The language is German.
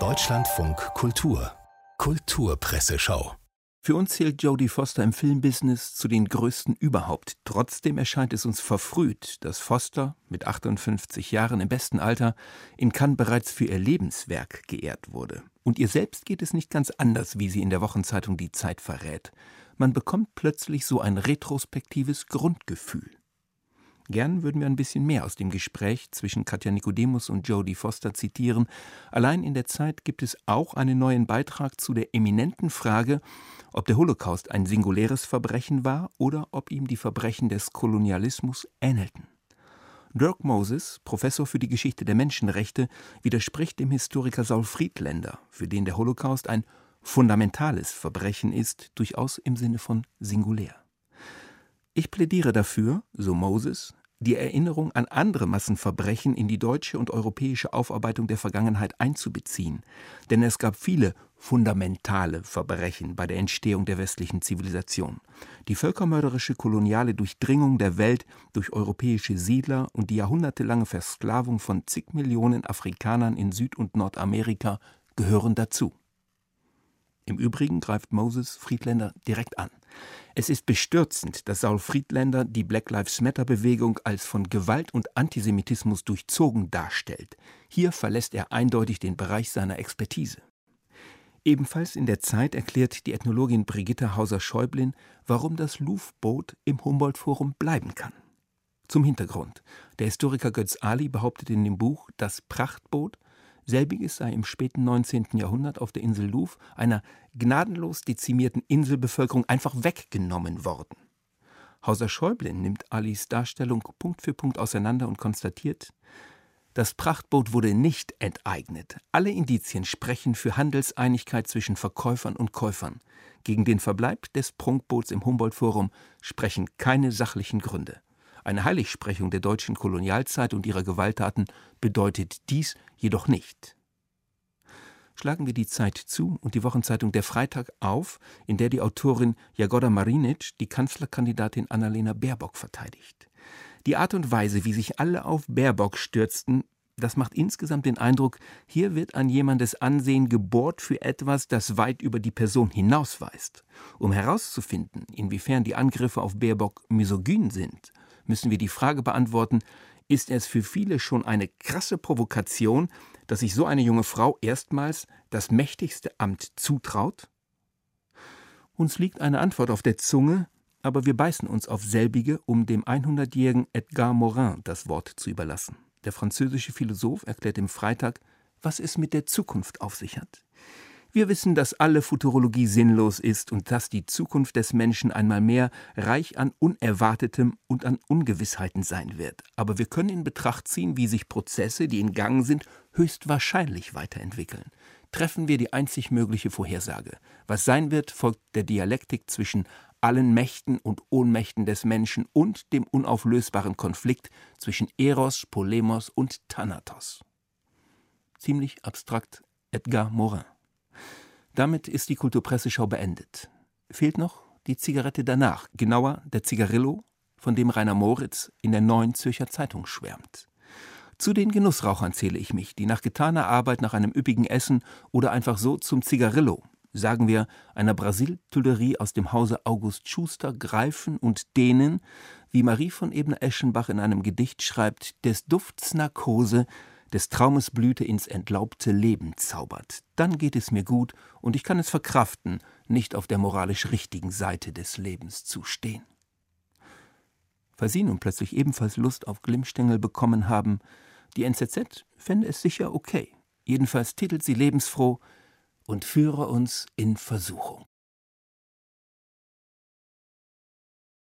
Deutschlandfunk Kultur Kulturpresseschau für uns zählt Jodie Foster im Filmbusiness zu den größten überhaupt. Trotzdem erscheint es uns verfrüht, dass Foster mit 58 Jahren im besten Alter in Cannes bereits für ihr Lebenswerk geehrt wurde. Und ihr selbst geht es nicht ganz anders, wie sie in der Wochenzeitung Die Zeit verrät. Man bekommt plötzlich so ein retrospektives Grundgefühl. Gern würden wir ein bisschen mehr aus dem Gespräch zwischen Katja Nikodemus und Jodie Foster zitieren. Allein in der Zeit gibt es auch einen neuen Beitrag zu der eminenten Frage, ob der Holocaust ein singuläres Verbrechen war oder ob ihm die Verbrechen des Kolonialismus ähnelten. Dirk Moses, Professor für die Geschichte der Menschenrechte, widerspricht dem Historiker Saul Friedländer, für den der Holocaust ein fundamentales Verbrechen ist, durchaus im Sinne von singulär. Ich plädiere dafür, so Moses, die Erinnerung an andere Massenverbrechen in die deutsche und europäische Aufarbeitung der Vergangenheit einzubeziehen, denn es gab viele fundamentale Verbrechen bei der Entstehung der westlichen Zivilisation. Die völkermörderische koloniale Durchdringung der Welt durch europäische Siedler und die jahrhundertelange Versklavung von zig Millionen Afrikanern in Süd- und Nordamerika gehören dazu. Im Übrigen greift Moses Friedländer direkt an. Es ist bestürzend, dass Saul Friedländer die Black Lives Matter Bewegung als von Gewalt und Antisemitismus durchzogen darstellt. Hier verlässt er eindeutig den Bereich seiner Expertise. Ebenfalls in der Zeit erklärt die Ethnologin Brigitte Hauser-Schäublin, warum das Louvre-Boot im Humboldt-Forum bleiben kann. Zum Hintergrund. Der Historiker Götz Ali behauptet in dem Buch Das Prachtboot, Selbiges sei im späten 19. Jahrhundert auf der Insel Louvre einer gnadenlos dezimierten Inselbevölkerung einfach weggenommen worden. Hauser Schäuble nimmt Alis Darstellung Punkt für Punkt auseinander und konstatiert, das Prachtboot wurde nicht enteignet. Alle Indizien sprechen für Handelseinigkeit zwischen Verkäufern und Käufern. Gegen den Verbleib des Prunkboots im Humboldt-Forum sprechen keine sachlichen Gründe. Eine Heiligsprechung der deutschen Kolonialzeit und ihrer Gewalttaten bedeutet dies jedoch nicht. Schlagen wir die Zeit zu und die Wochenzeitung Der Freitag auf, in der die Autorin Jagoda Marinic die Kanzlerkandidatin Annalena Baerbock verteidigt. Die Art und Weise, wie sich alle auf Baerbock stürzten, das macht insgesamt den Eindruck, hier wird an jemandes Ansehen gebohrt für etwas, das weit über die Person hinausweist. Um herauszufinden, inwiefern die Angriffe auf Baerbock misogyn sind, müssen wir die Frage beantworten, ist es für viele schon eine krasse Provokation, dass sich so eine junge Frau erstmals das mächtigste Amt zutraut? Uns liegt eine Antwort auf der Zunge, aber wir beißen uns auf selbige, um dem 100-jährigen Edgar Morin das Wort zu überlassen. Der französische Philosoph erklärt im Freitag, was es mit der Zukunft auf sich hat. Wir wissen, dass alle Futurologie sinnlos ist und dass die Zukunft des Menschen einmal mehr reich an Unerwartetem und an Ungewissheiten sein wird. Aber wir können in Betracht ziehen, wie sich Prozesse, die in Gang sind, höchstwahrscheinlich weiterentwickeln. Treffen wir die einzig mögliche Vorhersage. Was sein wird, folgt der Dialektik zwischen allen Mächten und Ohnmächten des Menschen und dem unauflösbaren Konflikt zwischen Eros, Polemos und Thanatos. Ziemlich abstrakt Edgar Morin. Damit ist die Kulturpresseschau beendet. Fehlt noch die Zigarette danach, genauer der Zigarillo, von dem Rainer Moritz in der neuen Zürcher Zeitung schwärmt. Zu den Genussrauchern zähle ich mich, die nach getaner Arbeit nach einem üppigen Essen oder einfach so zum Zigarillo, sagen wir einer Brasil-Tullerie aus dem Hause August Schuster, greifen und dehnen, wie Marie von Ebner-Eschenbach in einem Gedicht schreibt, des Dufts Narkose des Traumes Blüte ins entlaubte Leben zaubert. Dann geht es mir gut und ich kann es verkraften, nicht auf der moralisch richtigen Seite des Lebens zu stehen. Falls Sie nun plötzlich ebenfalls Lust auf Glimmstängel bekommen haben, die NZZ fände es sicher okay. Jedenfalls titelt sie lebensfroh und führe uns in Versuchung.